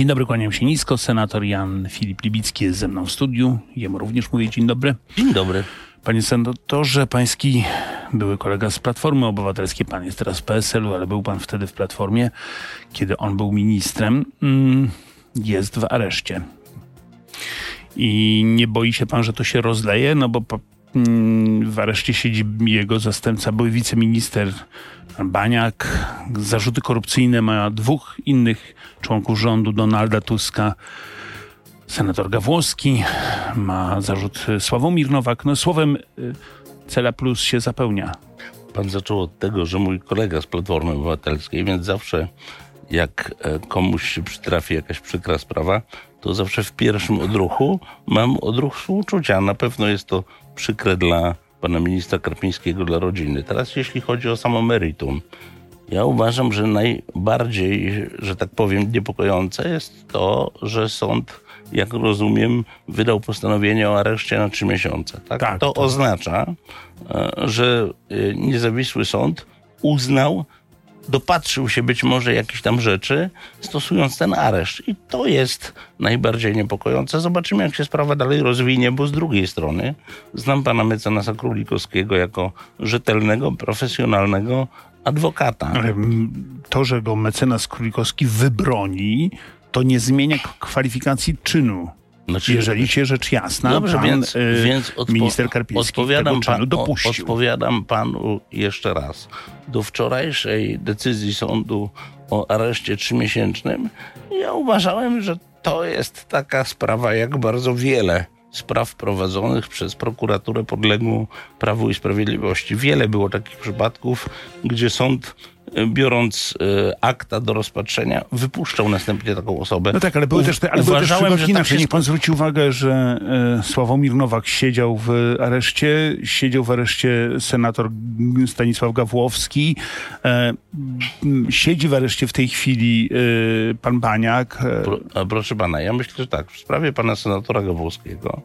Dzień dobry, kłaniam się nisko. Senator Jan Filip Libicki jest ze mną w studiu. Jemu również mówię dzień dobry. Dzień dobry. Panie senatorze, pański były kolega z Platformy Obywatelskiej, pan jest teraz w PSL-u, ale był pan wtedy w Platformie, kiedy on był ministrem, mm, jest w areszcie. I nie boi się pan, że to się rozleje? No bo w areszcie siedzi jego zastępca, były wiceminister Baniak. Zarzuty korupcyjne ma dwóch innych członków rządu, Donalda Tuska, senator Gawłowski, ma zarzut Sławomir Nowak. No słowem y, Cela Plus się zapełnia. Pan zaczął od tego, że mój kolega z Platformy Obywatelskiej, więc zawsze jak e, komuś się przytrafi jakaś przykra sprawa, to zawsze w pierwszym odruchu mam odruch współczucia. Na pewno jest to przykre dla pana ministra Karpińskiego, dla rodziny. Teraz jeśli chodzi o samo meritum, ja uważam, że najbardziej, że tak powiem, niepokojące jest to, że sąd, jak rozumiem, wydał postanowienie o areszcie na trzy miesiące. Tak? tak to tak. oznacza, e, że e, niezawisły sąd uznał, dopatrzył się być może jakichś tam rzeczy, stosując ten areszt. I to jest najbardziej niepokojące. Zobaczymy, jak się sprawa dalej rozwinie, bo z drugiej strony znam pana mecenasa Królikowskiego jako rzetelnego, profesjonalnego adwokata. Ale to, że go mecenas Królikowski wybroni, to nie zmienia kwalifikacji czynu. Znaczy, jeżeli się rzecz jasna, dobrze, pan, więc, y, więc odpo- minister Karpiński odpowiadam tego dopuścił. Odpowiadam panu jeszcze raz. Do wczorajszej decyzji sądu o areszcie trzymiesięcznym ja uważałem, że to jest taka sprawa jak bardzo wiele spraw prowadzonych przez prokuraturę podległą Prawu i Sprawiedliwości. Wiele było takich przypadków, gdzie sąd biorąc e, akta do rozpatrzenia, wypuszczał następnie taką osobę. No tak, ale były też te, ale Uważałem, były też że inaczej. Tak Niech pan zwróci uwagę, że e, Sławomir Nowak siedział w areszcie, siedział w areszcie senator Stanisław Gawłowski, e, siedzi w areszcie w tej chwili pan Baniak. Pro, proszę pana, ja myślę, że tak, w sprawie pana senatora Gawłowskiego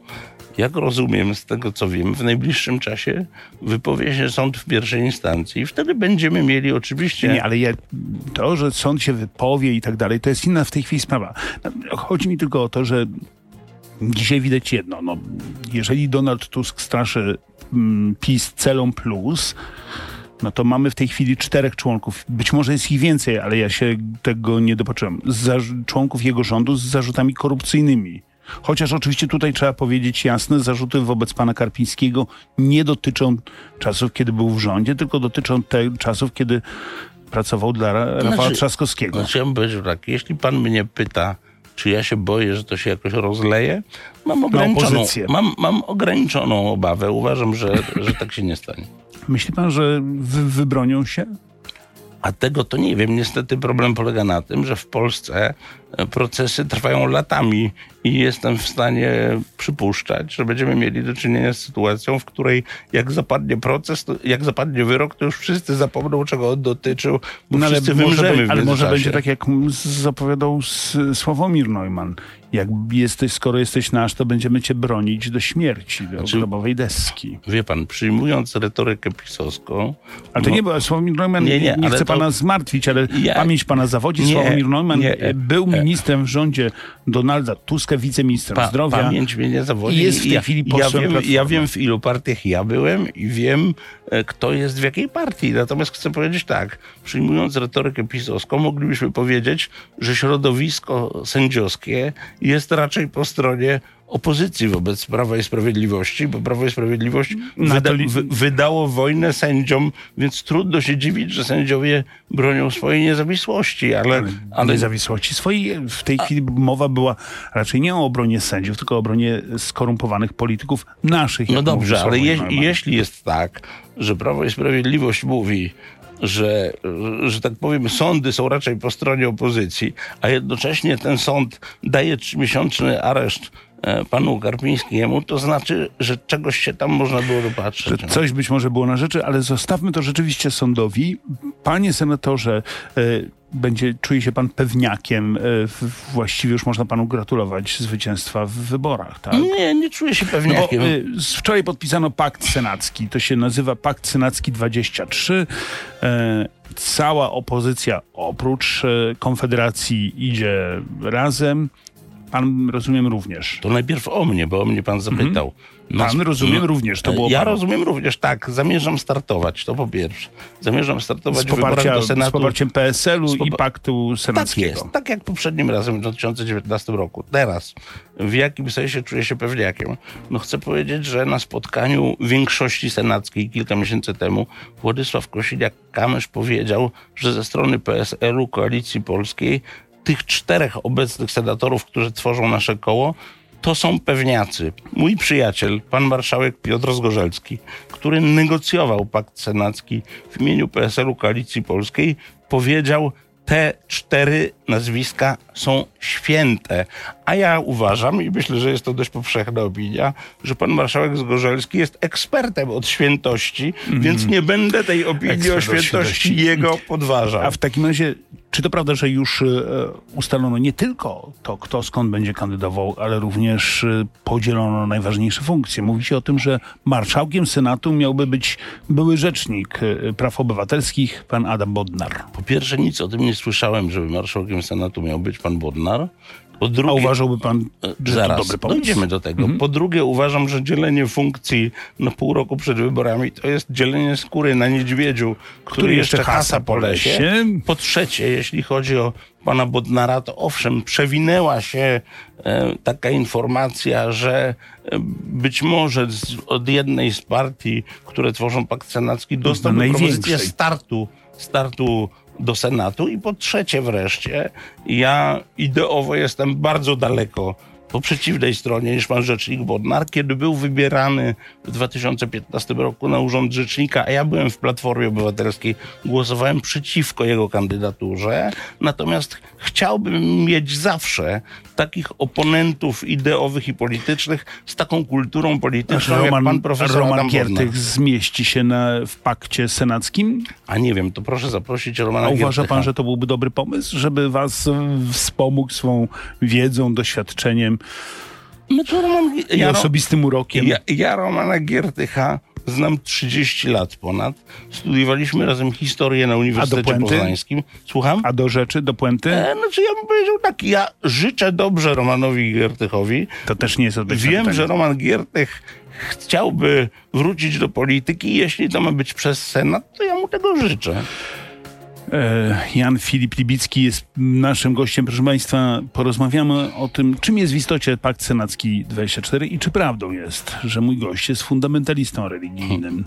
jak rozumiem z tego, co wiem, w najbliższym czasie wypowie się sąd w pierwszej instancji i wtedy będziemy mieli oczywiście... Nie, ale ja, to, że sąd się wypowie i tak dalej, to jest inna w tej chwili sprawa. Chodzi mi tylko o to, że dzisiaj widać jedno. No, jeżeli Donald Tusk straszy mm, PiS celą plus, no to mamy w tej chwili czterech członków. Być może jest ich więcej, ale ja się tego nie dopatrzyłem. członków jego rządu z zarzutami korupcyjnymi. Chociaż oczywiście tutaj trzeba powiedzieć jasne, zarzuty wobec pana Karpińskiego nie dotyczą czasów, kiedy był w rządzie, tylko dotyczą te, czasów, kiedy pracował dla Rafała znaczy, Trzaskowskiego. Znaczy, ja bym powiedział tak, jeśli pan mnie pyta, czy ja się boję, że to się jakoś rozleje, mam ograniczoną, mam, mam ograniczoną obawę. Uważam, że, że tak się nie stanie. Myśli pan, że wy, wybronią się? A tego to nie wiem. Niestety problem polega na tym, że w Polsce e, procesy trwają latami i jestem w stanie przypuszczać, że będziemy mieli do czynienia z sytuacją, w której jak zapadnie proces, to, jak zapadnie wyrok, to już wszyscy zapomną, czego on dotyczył, bo no, ale może, Ale może będzie tak, jak zapowiadał Sławomir Neumann. Jak jesteś, skoro jesteś nasz, to będziemy cię bronić do śmierci, do znaczy, grobowej deski. Wie pan, przyjmując retorykę pisowską... Ale to no, nie było, Sławomir Neumann, nie, nie, nie chcę to, pana zmartwić, ale ja, pamięć pana zawodzi. Nie, Sławomir Neumann nie, był ministrem w rządzie Donalda Tuska, wiceministrem pa, zdrowia. Pamięć mnie nie zawodzi. I jest w tej ja, chwili posłem ja wiem, ja wiem, w ilu partiach ja byłem i wiem, e, kto jest w jakiej partii. Natomiast chcę powiedzieć tak, przyjmując retorykę pisowską, moglibyśmy powiedzieć, że środowisko sędziowskie jest raczej po stronie opozycji wobec Prawa i Sprawiedliwości, bo Prawo i Sprawiedliwość wyda, wy, wydało wojnę sędziom, więc trudno się dziwić, że sędziowie bronią swojej niezawisłości, ale... ale. Niezawisłości swojej, w tej chwili mowa była raczej nie o obronie sędziów, tylko o obronie skorumpowanych polityków naszych. No dobrze, ale je, jeśli jest tak, że Prawo i Sprawiedliwość mówi, że, że tak powiem, sądy są raczej po stronie opozycji, a jednocześnie ten sąd daje trzymiesięczny areszt panu Karpińskiemu, to znaczy, że czegoś się tam można było dopatrzeć. Że coś być może było na rzeczy, ale zostawmy to rzeczywiście sądowi. Panie senatorze, e, będzie, czuje się pan pewniakiem. e, Właściwie już można panu gratulować zwycięstwa w wyborach, tak? Nie, nie czuję się No pewniakiem. z- wczoraj podpisano pakt senacki. To się nazywa Pakt Senacki 23. E, cała opozycja oprócz e, Konfederacji idzie razem. Pan, rozumiem, również. To najpierw o mnie, bo o mnie pan zapytał. Nas- Pan, rozumiem, no, również. To było ja panu. rozumiem również, tak. Zamierzam startować, to po pierwsze. Zamierzam startować Z, poparcia, do z Senatu. poparciem PSL-u z i popar- Paktu Tak Senackiego. jest, tak jak poprzednim razem w 2019 roku. Teraz, w jakim sensie czuję się pewniakiem? No chcę powiedzieć, że na spotkaniu większości senackiej kilka miesięcy temu Władysław Kosiniak-Kamysz powiedział, że ze strony PSL-u, Koalicji Polskiej, tych czterech obecnych senatorów, którzy tworzą nasze koło, to są pewniacy. Mój przyjaciel, pan marszałek Piotr Zgorzelski, który negocjował pakt senacki w imieniu PSL-u Koalicji Polskiej, powiedział, te cztery nazwiska są święte. A ja uważam, i myślę, że jest to dość powszechna opinia, że pan marszałek Zgorzelski jest ekspertem od świętości, więc nie będę tej opinii. Ekspert o świętości świętości. jego podważał. A w takim razie, czy to prawda, że już e, ustalono nie tylko to, kto skąd będzie kandydował, ale również e, podzielono najważniejsze funkcje? Mówi się o tym, że marszałkiem Senatu miałby być były rzecznik e, praw obywatelskich, pan Adam Bodnar. Po pierwsze, nic o tym nie słyszałem, żeby marszałkiem Senatu miał być pan Bodnar. Po A drugie, uważałby pan, że Zaraz, to dobry pomysł? dojdziemy do tego. Po drugie, uważam, że dzielenie funkcji na pół roku przed wyborami to jest dzielenie skóry na niedźwiedziu, który, jeszcze hasa po lesie. Po trzecie, jeśli chodzi o pana Bodnara, to owszem, przewinęła się e, taka informacja, że e, być może z, od jednej z partii, które tworzą pakt senacki, dostałby propozycję startu, startu do Senatu. I po trzecie wreszcie, ja ideowo jestem bardzo daleko po przeciwnej stronie niż pan rzecznik Bodnar, kiedy był wybierany w 2015 roku na urząd rzecznika, a ja byłem w Platformie Obywatelskiej, głosowałem przeciwko jego kandydaturze, natomiast chciałbym mieć zawsze takich oponentów ideowych i politycznych z taką kulturą polityczną, jak Roman, pan profesor Roman Adam Bodnar. Giertych zmieści się na, w pakcie senackim? A nie wiem, to proszę zaprosić Romana A uważa Giertycha. pan, że to byłby dobry pomysł, żeby was wspomógł swą wiedzą, doświadczeniem No to Roman, i ja, osobistym urokiem? ja, ja Romana Giertycha znam 30 lat ponad. Studiowaliśmy razem historię na Uniwersytecie? Poznańskim. Słucham? A do rzeczy, do puenty? E, znaczy ja bym powiedział tak, ja życzę dobrze Romanowi Giertychowi. To też nie jest na Wiem, pytanie. że Roman Giertych chciałby wrócić do polityki. Jeśli to ma być przez Senat, to ja mu tego życzę. E, Jan Filip Libicki jest naszym gościem, proszę Państwa. Porozmawiamy o tym, czym jest w istocie Pakt Senacki 24 i czy prawdą jest, że mój gość jest fundamentalistą religijnym.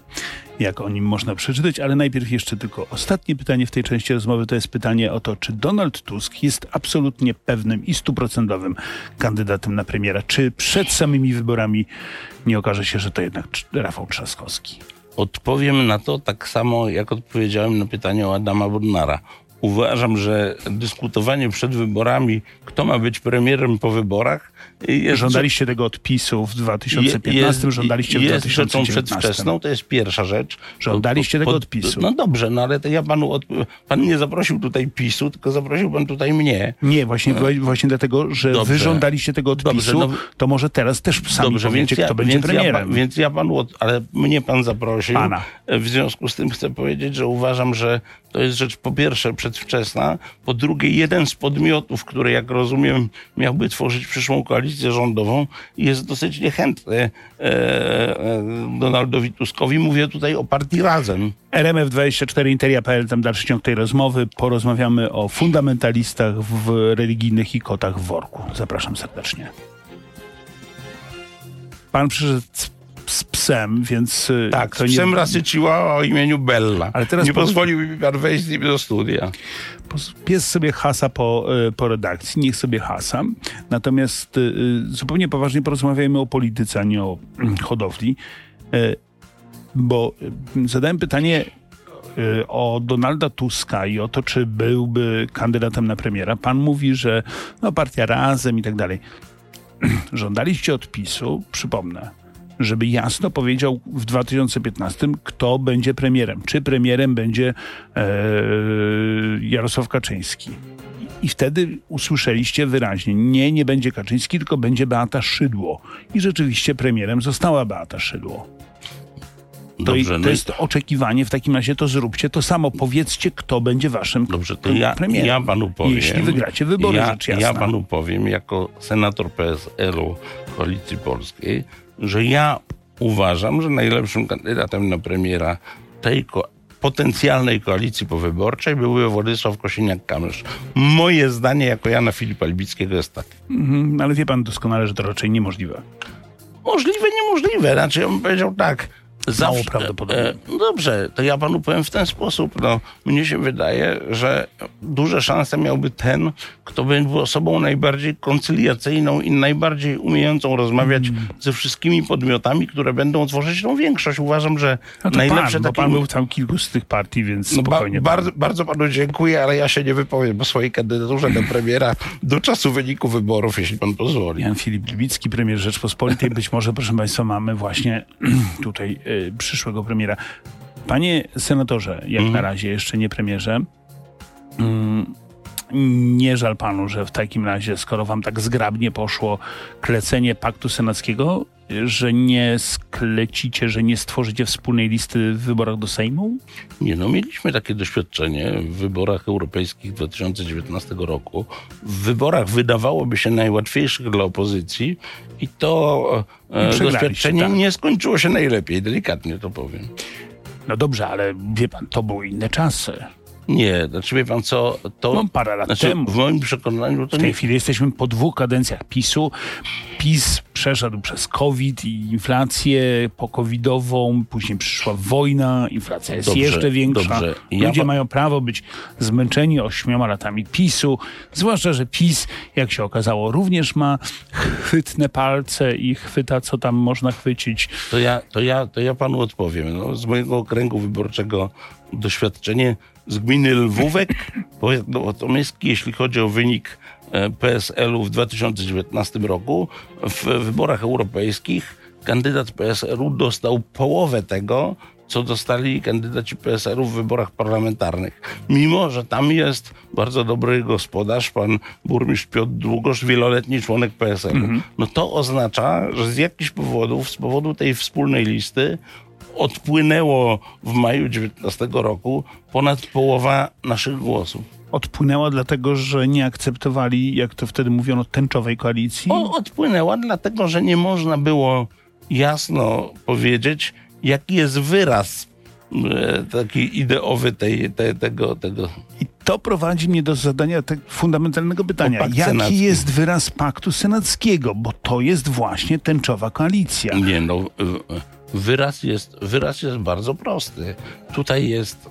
Jak o nim można przeczytać, ale najpierw jeszcze tylko ostatnie pytanie w tej części rozmowy to jest pytanie o to, czy Donald Tusk jest absolutnie pewnym i stuprocentowym kandydatem na premiera. Czy przed samymi wyborami nie okaże się, że to jednak Rafał Trzaskowski? Odpowiem na to tak samo, jak odpowiedziałem na pytanie o Adama Bodnara. Uważam, że dyskutowanie przed wyborami, kto ma być premierem po wyborach, jest, Żądaliście tego odpisu w 2015, żądaliście w jest rzeczą 2019. przedwczesną, to jest pierwsza rzecz. Żądaliście tego odpisu. No dobrze, no ale to ja panu, od, pan nie zaprosił tutaj PiSu, tylko zaprosił pan tutaj mnie. Nie, właśnie, właśnie dlatego, że Dobrze. wy żądaliście tego odpisu, Dobrze, no- to może teraz też sami Dobrze, powiecie, ja, kto będzie ja, premierem. pa- więc ja panu, od, ale mnie pan zaprosił. Pana. W związku z tym chcę powiedzieć, że uważam, że to jest rzecz po pierwsze przedwczesna, po drugie jeden z podmiotów, który jak rozumiem miałby tworzyć przyszłą koalicję rządową jest dosyć niechętny e, e, Donaldowi Tuskowi. Mówię tutaj o partii Razem. RMF24 Interia.pl, tam dalszy ciąg tej rozmowy. Porozmawiamy o fundamentalistach w religijnych i kotach w worku. Zapraszam serdecznie. Pan przyszedł z, psem, więc... y, Tak, to z psem rasy Chihuahua o imieniu Bella. Ale teraz nie po- pozwolił mi pan wejść z nim do studia. Pies sobie hasa po, y, po redakcji, niech sobie hasa. Natomiast y, zupełnie poważnie porozmawiajmy o polityce, a nie o mm, hodowli. Bo zadałem pytanie o Donalda Tuska i o to, czy byłby kandydatem na premiera. Pan mówi, że no, partia razem i tak dalej. żądaliście od PiSu, przypomnę, żeby jasno powiedział w 2015, kto będzie premierem. Czy premierem będzie e, Jarosław Kaczyński. I wtedy usłyszeliście wyraźnie, nie, nie będzie Kaczyński, tylko będzie Beata Szydło. I rzeczywiście premierem została Beata Szydło. To, Dobrze, to no jest i... oczekiwanie, w takim razie to zróbcie to samo. Powiedzcie, kto będzie waszym Dobrze, to ja, premierem. Ja panu powiem. Jeśli wygracie wybory, ja, rzecz jasna. Ja panu powiem, jako senator PSL-u Koalicji Polskiej, że ja uważam, że najlepszym kandydatem na premiera tej ko potencjalnej koalicji powyborczej byłby Władysław Kosiniak-Kamysz. Moje zdanie jako Jana Filipa Libickiego jest takie. Mhm, ale wie pan doskonale, że to raczej niemożliwe. Możliwe, niemożliwe. Znaczy, ja bym powiedział tak Zawsze, Mało prawdopodobne. E, no dobrze, to ja panu powiem w ten sposób. No, mnie się wydaje, że duże szanse miałby ten, kto był osobą najbardziej koncyliacyjną i najbardziej umiejącą rozmawiać mm. ze wszystkimi podmiotami, które będą tworzyć tą większość. Uważam, że no najlepsze pan, takie... pan był tam kilku z tych partii, więc no spokojnie. Ba bardzo, bardzo panu dziękuję, ale ja się nie wypowiem o swojej kandydaturze na premiera do czasu wyniku wyborów, jeśli pan pozwoli. Jan Filip Gliwicki, premier Rzeczpospolitej. Być może, proszę państwa, mamy właśnie tutaj y, przyszłego premiera. Panie senatorze, jak mm. na razie jeszcze nie premierze, mm, nie żal panu, że w takim razie, skoro wam tak zgrabnie poszło klecenie paktu senackiego, że nie sklecicie, że nie stworzycie wspólnej listy w wyborach do Sejmu? Nie, no mieliśmy takie doświadczenie w wyborach europejskich 2019 roku. W wyborach wydawałoby się najłatwiejszych dla opozycji i to e, doświadczenie tak. nie skończyło się najlepiej, delikatnie to powiem. No dobrze, ale wie pan, to były inne czasy. Nie, znaczy wie pan co, to... No parę lat znaczy, temu. W moim przekonaniu to W tej nie... chwili jesteśmy po dwóch kadencjach PiSu. PiS przeszedł przez COVID i inflację pokowidową, później przyszła wojna, inflacja jest dobrze, jeszcze większa. Dobrze. Ja Ludzie mają prawo być zmęczeni ośmioma latami PiSu, zwłaszcza, że PiS, jak się okazało, również ma chwytne palce i chwyta, co tam można chwycić. To ja, to ja, to ja panu odpowiem. No, z mojego okręgu wyborczego doświadczenie z gminy Lwówek, powiat nowotomyski, jeśli chodzi o wynik e, PSL-u w 2019 roku. W wyborach europejskich kandydat PSL-u dostał połowę tego, co dostali kandydaci PSL-u w wyborach parlamentarnych. Mimo, że tam jest bardzo dobry gospodarz, pan burmistrz Piotr Długosz, wieloletni członek PSL-u. Mhm. No to oznacza, że z jakichś powodów, z powodu tej wspólnej listy, odpłynęło w maju 19 roku ponad połowa naszych głosów. Odpłynęła dlatego, że nie akceptowali, jak to wtedy mówiono, tęczowej koalicji? O, odpłynęła dlatego, że nie można było jasno powiedzieć, jaki jest wyraz e, taki ideowy tej, tej, tego, tego. I to prowadzi mnie do zadania tak fundamentalnego pytania. Jaki senacki. jest wyraz paktu senackiego? Bo to jest właśnie tęczowa koalicja. Nie, no Wyraz jest, wyraz jest bardzo prosty. Tutaj jest e,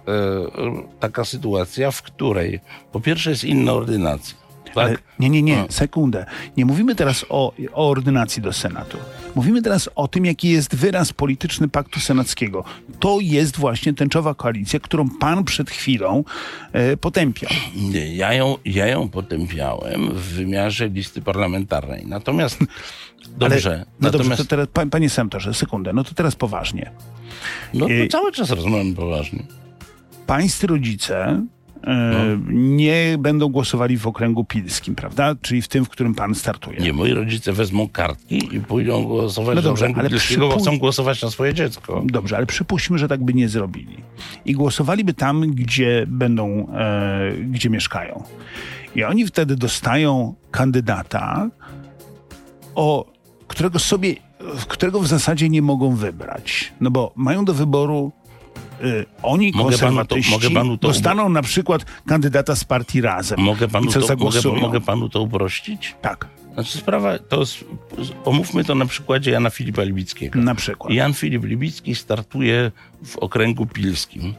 taka sytuacja, w której po pierwsze jest inna ordynacja. Tak? Ale nie, nie, nie, sekundę. Nie mówimy teraz o, o ordynacji do Senatu. Mówimy teraz o tym, jaki jest wyraz polityczny Paktu Senackiego. To jest właśnie tęczowa koalicja, którą pan przed chwilą e, potępiał. Ja ją, ja ją potępiałem w wymiarze listy parlamentarnej. Natomiast Dobrze. Ale, no natomiast... dobrze, to teraz, panie senatorze, sekundę, no to teraz poważnie. No to e, cały czas rozmawiamy poważnie. Pańscy rodzice no. nie będą głosowali w okręgu pilskim, prawda? Czyli w tym, w którym pan startuje. Nie, moi rodzice wezmą kartki i pójdą głosować no dobrze, w okręgu pilskiego, bo chcą głosować na swoje dziecko. Dobrze, ale przypuśćmy, że tak by nie zrobili. I głosowaliby tam, gdzie będą, e, gdzie mieszkają. I oni wtedy dostają kandydata, o którego sobie, którego w zasadzie nie mogą wybrać. No bo mają do wyboru y, oni, mogę konserwatyści, panu to, mogę panu to dostaną na przykład kandydata z partii Razem. Mogę panu, to, mogę, mogę panu to uprościć? Tak. Znaczy sprawa, to omówmy to na przykładzie Jana Filipa Libickiego. Na przykład. Jan Filip Libicki startuje w okręgu pilskim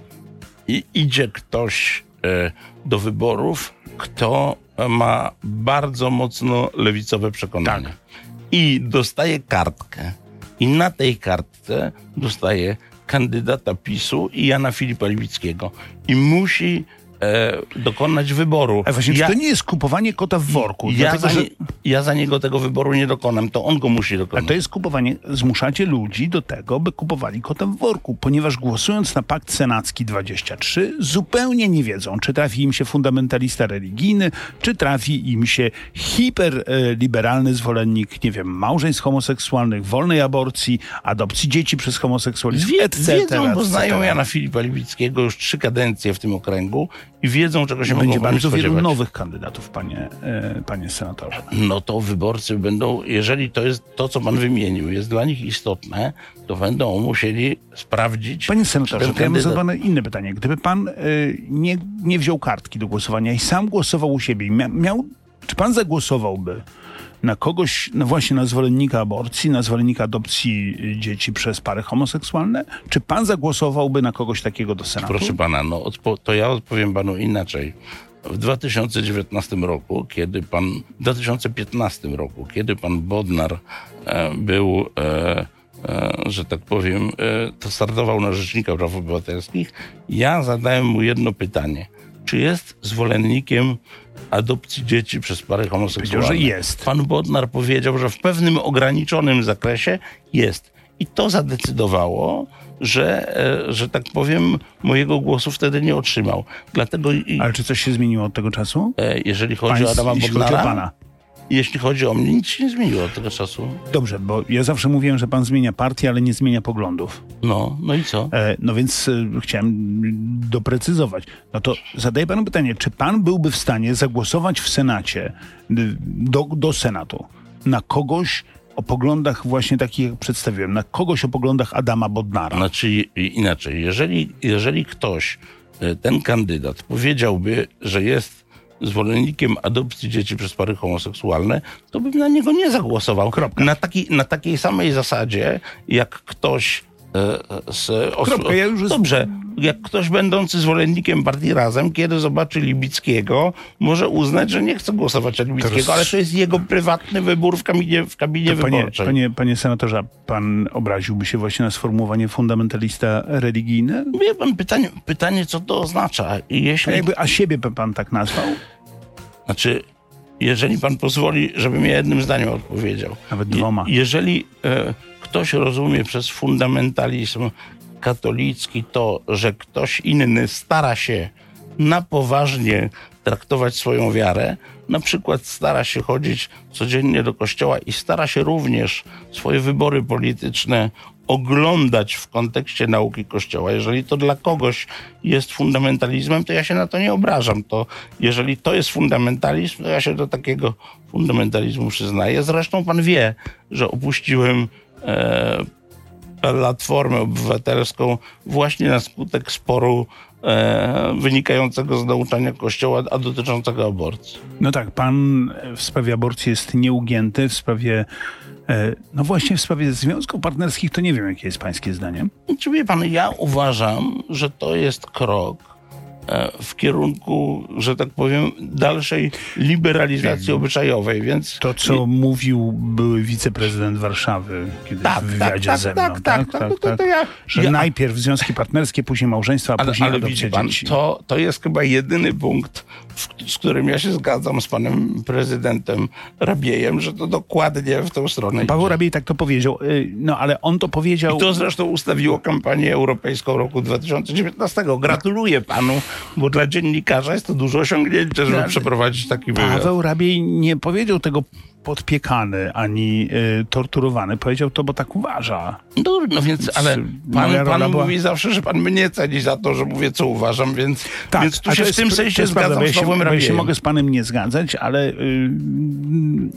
i idzie ktoś e, do wyborów, kto ma bardzo mocno lewicowe przekonania. Tak i dostaje kartkę. I na tej kartce dostaje kandydata PiSu i Jana Filipa Lewickiego. I musi e, dokonać wyboru. A właśnie, ja, czy to nie jest kupowanie kota w worku? ja, Dlatego, za że... ja za niego tego wyboru nie dokonam, to on go musi A dokonać. to jest kupowanie, zmuszacie ludzi do tego, by kupowali kota w worku, ponieważ głosując na pakt senacki 23 zupełnie nie wiedzą, czy trafi im się fundamentalista religijny, czy trafi im się hiperliberalny zwolennik, nie wiem, małżeństw homoseksualnych, wolnej aborcji, adopcji dzieci przez homoseksualistów, etc. wiedzą, bo znają Jana Filipa Libickiego już trzy kadencje w tym okręgu i wiedzą, czego się Będzie bardzo wielu spodziewać. nowych kandydatów, panie, e, panie senatorze. no to wyborcy będą, jeżeli to jest to, co pan wymienił, jest dla nich istotne, to będą musieli sprawdzić. Panie senatorze, to ja kandydat- zadane inne pytanie. Gdyby pan y, nie, nie wziął kartki do głosowania i sam głosował u siebie, mia, miał, czy pan zagłosowałby na kogoś, no właśnie na zwolennika aborcji, na zwolennika adopcji dzieci przez pary homoseksualne? Czy pan zagłosowałby na kogoś takiego do Senatu? Proszę pana, no to ja odpowiem panu inaczej. W 2019 roku, kiedy pan, w 2015 roku, kiedy pan Bodnar e, był, e, e, że tak powiem, e, to startował na Rzecznika Praw Obywatelskich, ja zadałem mu jedno pytanie. Czy jest zwolennikiem adopcji dzieci przez pary homoseksualne? Powiedział, że jest. Pan Bodnar powiedział, że w pewnym ograniczonym zakresie jest. I to zadecydowało, że, e, że tak powiem, mojego głosu wtedy nie otrzymał. Dlatego, Ale czy coś się zmieniło od tego czasu? e, jeżeli chodzi o Pańs- Adama jeśli chodzi o Bodnara, pana. Jeśli chodzi o mnie, nic się nie zmieniło od tego czasu. Dobrze, bo ja zawsze mówiłem, że pan zmienia partię, ale nie zmienia poglądów. No, no i co? E, No więc e, chciałem doprecyzować. No to zadaję panu pytanie, czy pan byłby w stanie zagłosować w Senacie, do, do Senatu, na kogoś o poglądach właśnie takich, jak przedstawiłem, na kogoś o poglądach Adama Bodnara? Znaczy inaczej, jeżeli, jeżeli ktoś, e, ten kandydat powiedziałby, że jest zwolennikiem adopcji dzieci przez pary homoseksualne, to bym na niego nie zagłosował. Na, taki, na takiej samej zasadzie, jak ktoś z osób... Kropka, ja już- Dobrze, jak ktoś będący zwolennikiem partii Razem, kiedy zobaczy Libickiego, może uznać, że nie chce głosować na Libickiego, Teraz- ale to jest jego prywatny wybór w kabinie, w kabinie Panie, wyborczej. panie, panie senatorze, pan obraziłby się właśnie na sformułowanie fundamentalista religijny? Wie pan, pytanie, pytanie, co to oznacza? I A, Jeśli, jakby, a siebie by pan tak nazwał? znaczy, jeżeli pan pozwoli, żebym ja jednym zdaniem odpowiedział. Nawet dwoma. Je, jeżeli e, ktoś rozumie przez fundamentalizm katolicki to, że ktoś inny stara się na poważnie traktować swoją wiarę, na przykład stara się chodzić codziennie do kościoła i stara się również swoje wybory polityczne oglądać w kontekście nauki Kościoła. Jeżeli to dla kogoś jest fundamentalizmem, to ja się na to nie obrażam. To jeżeli to jest fundamentalizm, to ja się do takiego fundamentalizmu przyznaję. Zresztą pan wie, że opuściłem e, Platformę Obywatelską właśnie na skutek sporu e, wynikającego z nauczania Kościoła, a dotyczącego aborcji. No tak, pan w sprawie aborcji jest nieugięty, w sprawie, e, no właśnie w sprawie związków partnerskich to nie wiem, jakie jest pańskie zdanie. Czy wie pan, ja uważam, że to jest krok w kierunku, że tak powiem, dalszej liberalizacji obyczajowej, więc... To, co mówił były wiceprezydent Warszawy kiedyś Tak, w wywiadzie tak, ze tak, mną. tak, tak, no to- to ja- Że ja- najpierw związki partnerskie, później małżeństwa, a Ale, później ale adopcja pan, dzieci. to, to jest chyba jedyny punkt, z którym ja się zgadzam z panem prezydentem Rabiejem, że to dokładnie w tą stronę Paweł idzie. Rabiej tak to powiedział, y, no ale on to powiedział... I to zresztą ustawiło kampanię europejską roku 2019. Gratuluję panu, bo dla dziennikarza jest to duże osiągnięcie, żeby Ale przeprowadzić taki wywiad. Paweł Rabiej nie powiedział tego podpiekany ani y, torturowany. Powiedział to, bo tak uważa. No, no więc, ale pan, pan była- mówi zawsze, że pan mnie ceni za to, że mówię, co uważam, więc, więc tu się to w jest- tym sensie jest prawda, zgadzam bo ja z się, ja się mogę z panem nie zgadzać, ale y,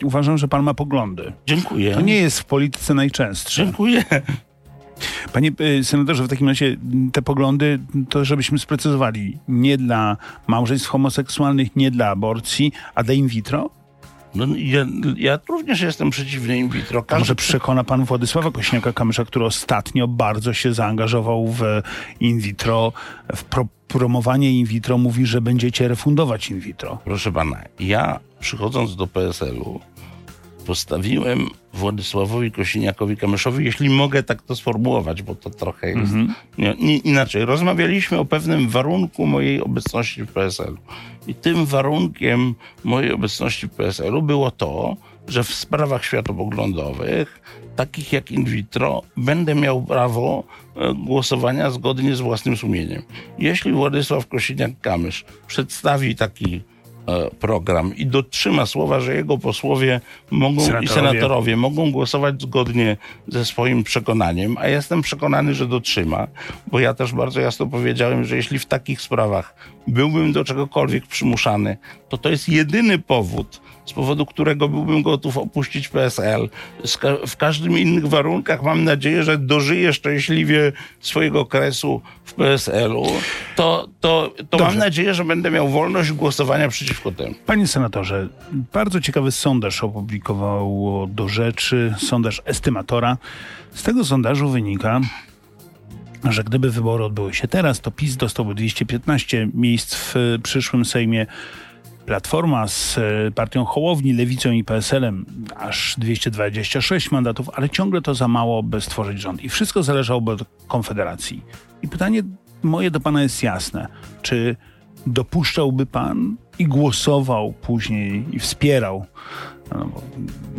uważam, że pan ma poglądy. Dziękuję. To nie jest w polityce najczęstsze. Dziękuję. Panie y, senatorze, w takim razie m, te poglądy, to żebyśmy sprecyzowali, nie dla małżeństw homoseksualnych, nie dla aborcji, a dla in vitro? No, ja, ja również jestem przeciwny in vitro. Każdy, może przekona pan Władysława Kośniaka-Kamysza, który ostatnio bardzo się zaangażował w in vitro, w pro promowanie in vitro, mówi, że będziecie refundować in vitro. Proszę pana, ja przychodząc do PSL-u postawiłem Władysławowi Kosiniakowi-Kamyszowi, jeśli mogę tak to sformułować, bo to trochę jest nie, nie, inaczej. Rozmawialiśmy o pewnym warunku mojej obecności w PSL-u. I tym warunkiem mojej obecności w PSL-u było to, że w sprawach światopoglądowych, takich jak in vitro, będę miał prawo e, głosowania zgodnie z własnym sumieniem. Jeśli Władysław Kosiniak-Kamysz przedstawi taki program i dotrzyma słowa, że jego posłowie mogą Senatorowie. i senatorowie mogą głosować zgodnie ze swoim przekonaniem, a jestem przekonany, że dotrzyma, bo ja też bardzo jasno powiedziałem, że jeśli w takich sprawach byłbym do czegokolwiek przymuszany, to to jest jedyny powód, z powodu którego byłbym gotów opuścić PSL. W każdym innych warunkach mam nadzieję, że dożyję szczęśliwie swojego okresu w PSL-u, to, to, to mam nadzieję, że będę miał wolność głosowania przeciwko temu. Panie senatorze, bardzo ciekawy sondaż opublikowało do rzeczy, sondaż estymatora. Z tego sondażu wynika, że gdyby wybory odbyły się teraz, to PiS dostałby 215 miejsc w y, przyszłym Sejmie. Platforma z y, partią Hołowni, Lewicą i PSL-em aż 226 mandatów, ale ciągle to za mało, by stworzyć rząd. I wszystko zależałoby od Konfederacji. I pytanie moje do pana jest jasne. Czy dopuszczałby pan i głosował później i wspierał, no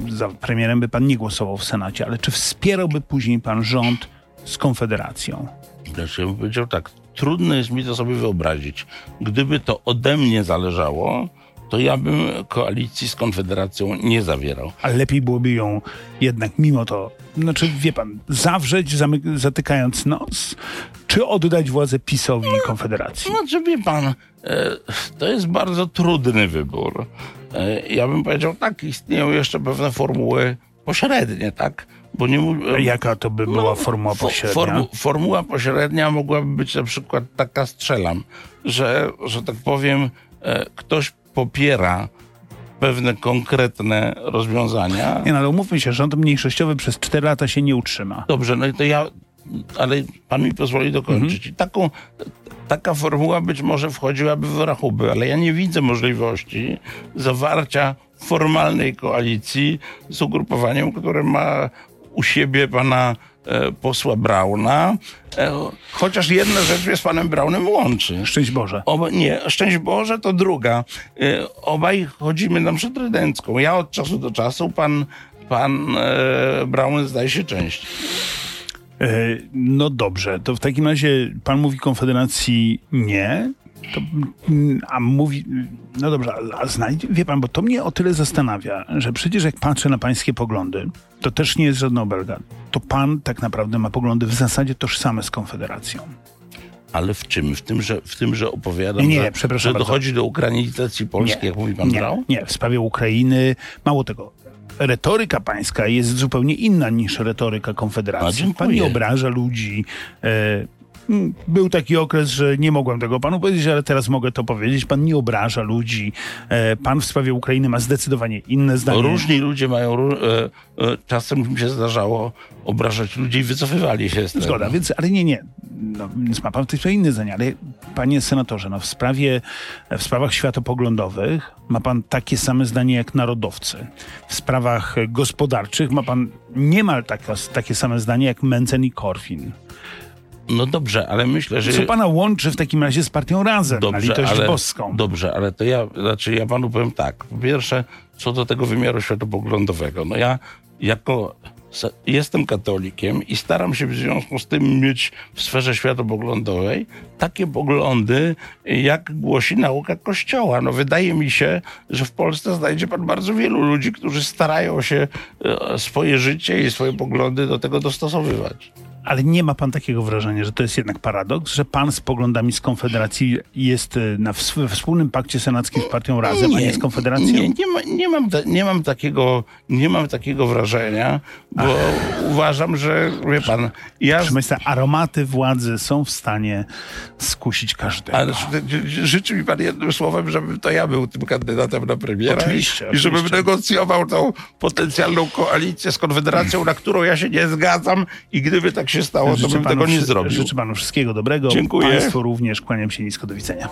za premierem by pan nie głosował w Senacie, ale czy wspierałby później pan rząd z Konfederacją? Znaczy, ja bym powiedział tak, trudno jest mi to sobie wyobrazić. Gdyby to ode mnie zależało, to ja bym koalicji z Konfederacją nie zawierał. Ale lepiej byłoby ją jednak mimo to, znaczy wie pan, zawrzeć, zatykając nos, czy oddać władzę PiSowi i Konfederacji? Znaczy, wie pan, e, to jest bardzo trudny wybór. E, ja bym powiedział tak, istnieją jeszcze pewne formuły pośrednie, tak? Bo nie Jaka to by była formuła No, fo- pośrednia? formu- formuła pośrednia mogłaby być na przykład taka, strzelam, że, że tak powiem, e, ktoś popiera pewne konkretne rozwiązania. Nie no, ale umówmy się, rząd mniejszościowy przez 4 lata się nie utrzyma. Dobrze, no i to ja, ale pan mi pozwoli dokończyć. I taką, taka formuła być może wchodziłaby w rachubę, ale ja nie widzę możliwości zawarcia formalnej koalicji z ugrupowaniem, które ma u siebie pana e, posła Brauna, e, chociaż jedna rzecz mnie z panem Braunem łączy. Szczęść Boże. Oba, nie, szczęść Boże to druga. E, obaj chodzimy na mszę trydencką. Ja od czasu do czasu, pan, pan e, Braun zdaje się częściej. E, No dobrze, to w takim razie pan mówi Konfederacji nie, to, mm, a mówi, no dobrze, a- znajdzie, wie pan, bo to mnie o tyle zastanawia, że przecież jak patrzę na pańskie poglądy, to też nie jest żadna obelga. To pan tak naprawdę ma poglądy w zasadzie tożsame z Konfederacją. Ale w czym? W tym, że, w tym, że opowiadam, Nie, nie, że, przepraszam że bardzo. dochodzi do ukrainizacji Polski, jak mówi pan nie, nie, w sprawie Ukrainy, mało tego. Retoryka pańska jest zupełnie inna niż retoryka Konfederacji. Pan nie obraża ludzi. E, był taki okres, że nie mogłem tego panu powiedzieć, ale teraz mogę to powiedzieć. Pan nie obraża ludzi. E, pan w sprawie Ukrainy ma zdecydowanie inne zdanie. Różni ludzie mają, e, czasem mi się zdarzało obrażać ludzi i wycofywali się z tego. Zgoda, więc, ale nie, nie. No, więc ma pan w tej sprawie inne zdanie, ale panie senatorze, no w sprawie, w sprawach światopoglądowych ma pan takie same zdanie jak narodowcy. W sprawach gospodarczych ma pan niemal takie same zdanie jak Mencen i Korwin. No dobrze, ale myślę, że... Co pana łączy w takim razie z partią Razem na Dobrze, litość ale, boską? dobrze, ale to ja, znaczy ja panu powiem tak. Po pierwsze, co do tego wymiaru światopoglądowego. No ja jako jestem katolikiem i staram się w związku z tym mieć w sferze światopoglądowej takie poglądy, jak głosi nauka Kościoła. No wydaje mi się, że w Polsce znajdzie pan bardzo wielu ludzi, którzy starają się e, swoje życie i swoje poglądy do tego dostosowywać. Ale nie ma pan takiego wrażenia, że to jest jednak paradoks, że pan z poglądami z Konfederacji jest y, na we wspólnym pakcie senackim z partią Razem, a nie z Konfederacją? Nie, nie, ma, nie, mam, ta, nie, mam takiego, nie mam takiego wrażenia, bo uważam, że wie pan, ja. Proszę Państwa, aromaty władzy są w stanie skusić każdego. Ale ży- życzy mi pan jednym słowem, żebym to ja był tym kandydatem na premiera Oczywiście, i żebym oczywiście. negocjował tą potencjalną koalicję z Konfederacją, na którą ja się nie zgadzam i gdyby tak się stało, to Życzę bym panu tego nie zrobił. Życzę panu wszystkiego dobrego. Dziękuję. Państwu również kłaniam się nisko. Do widzenia.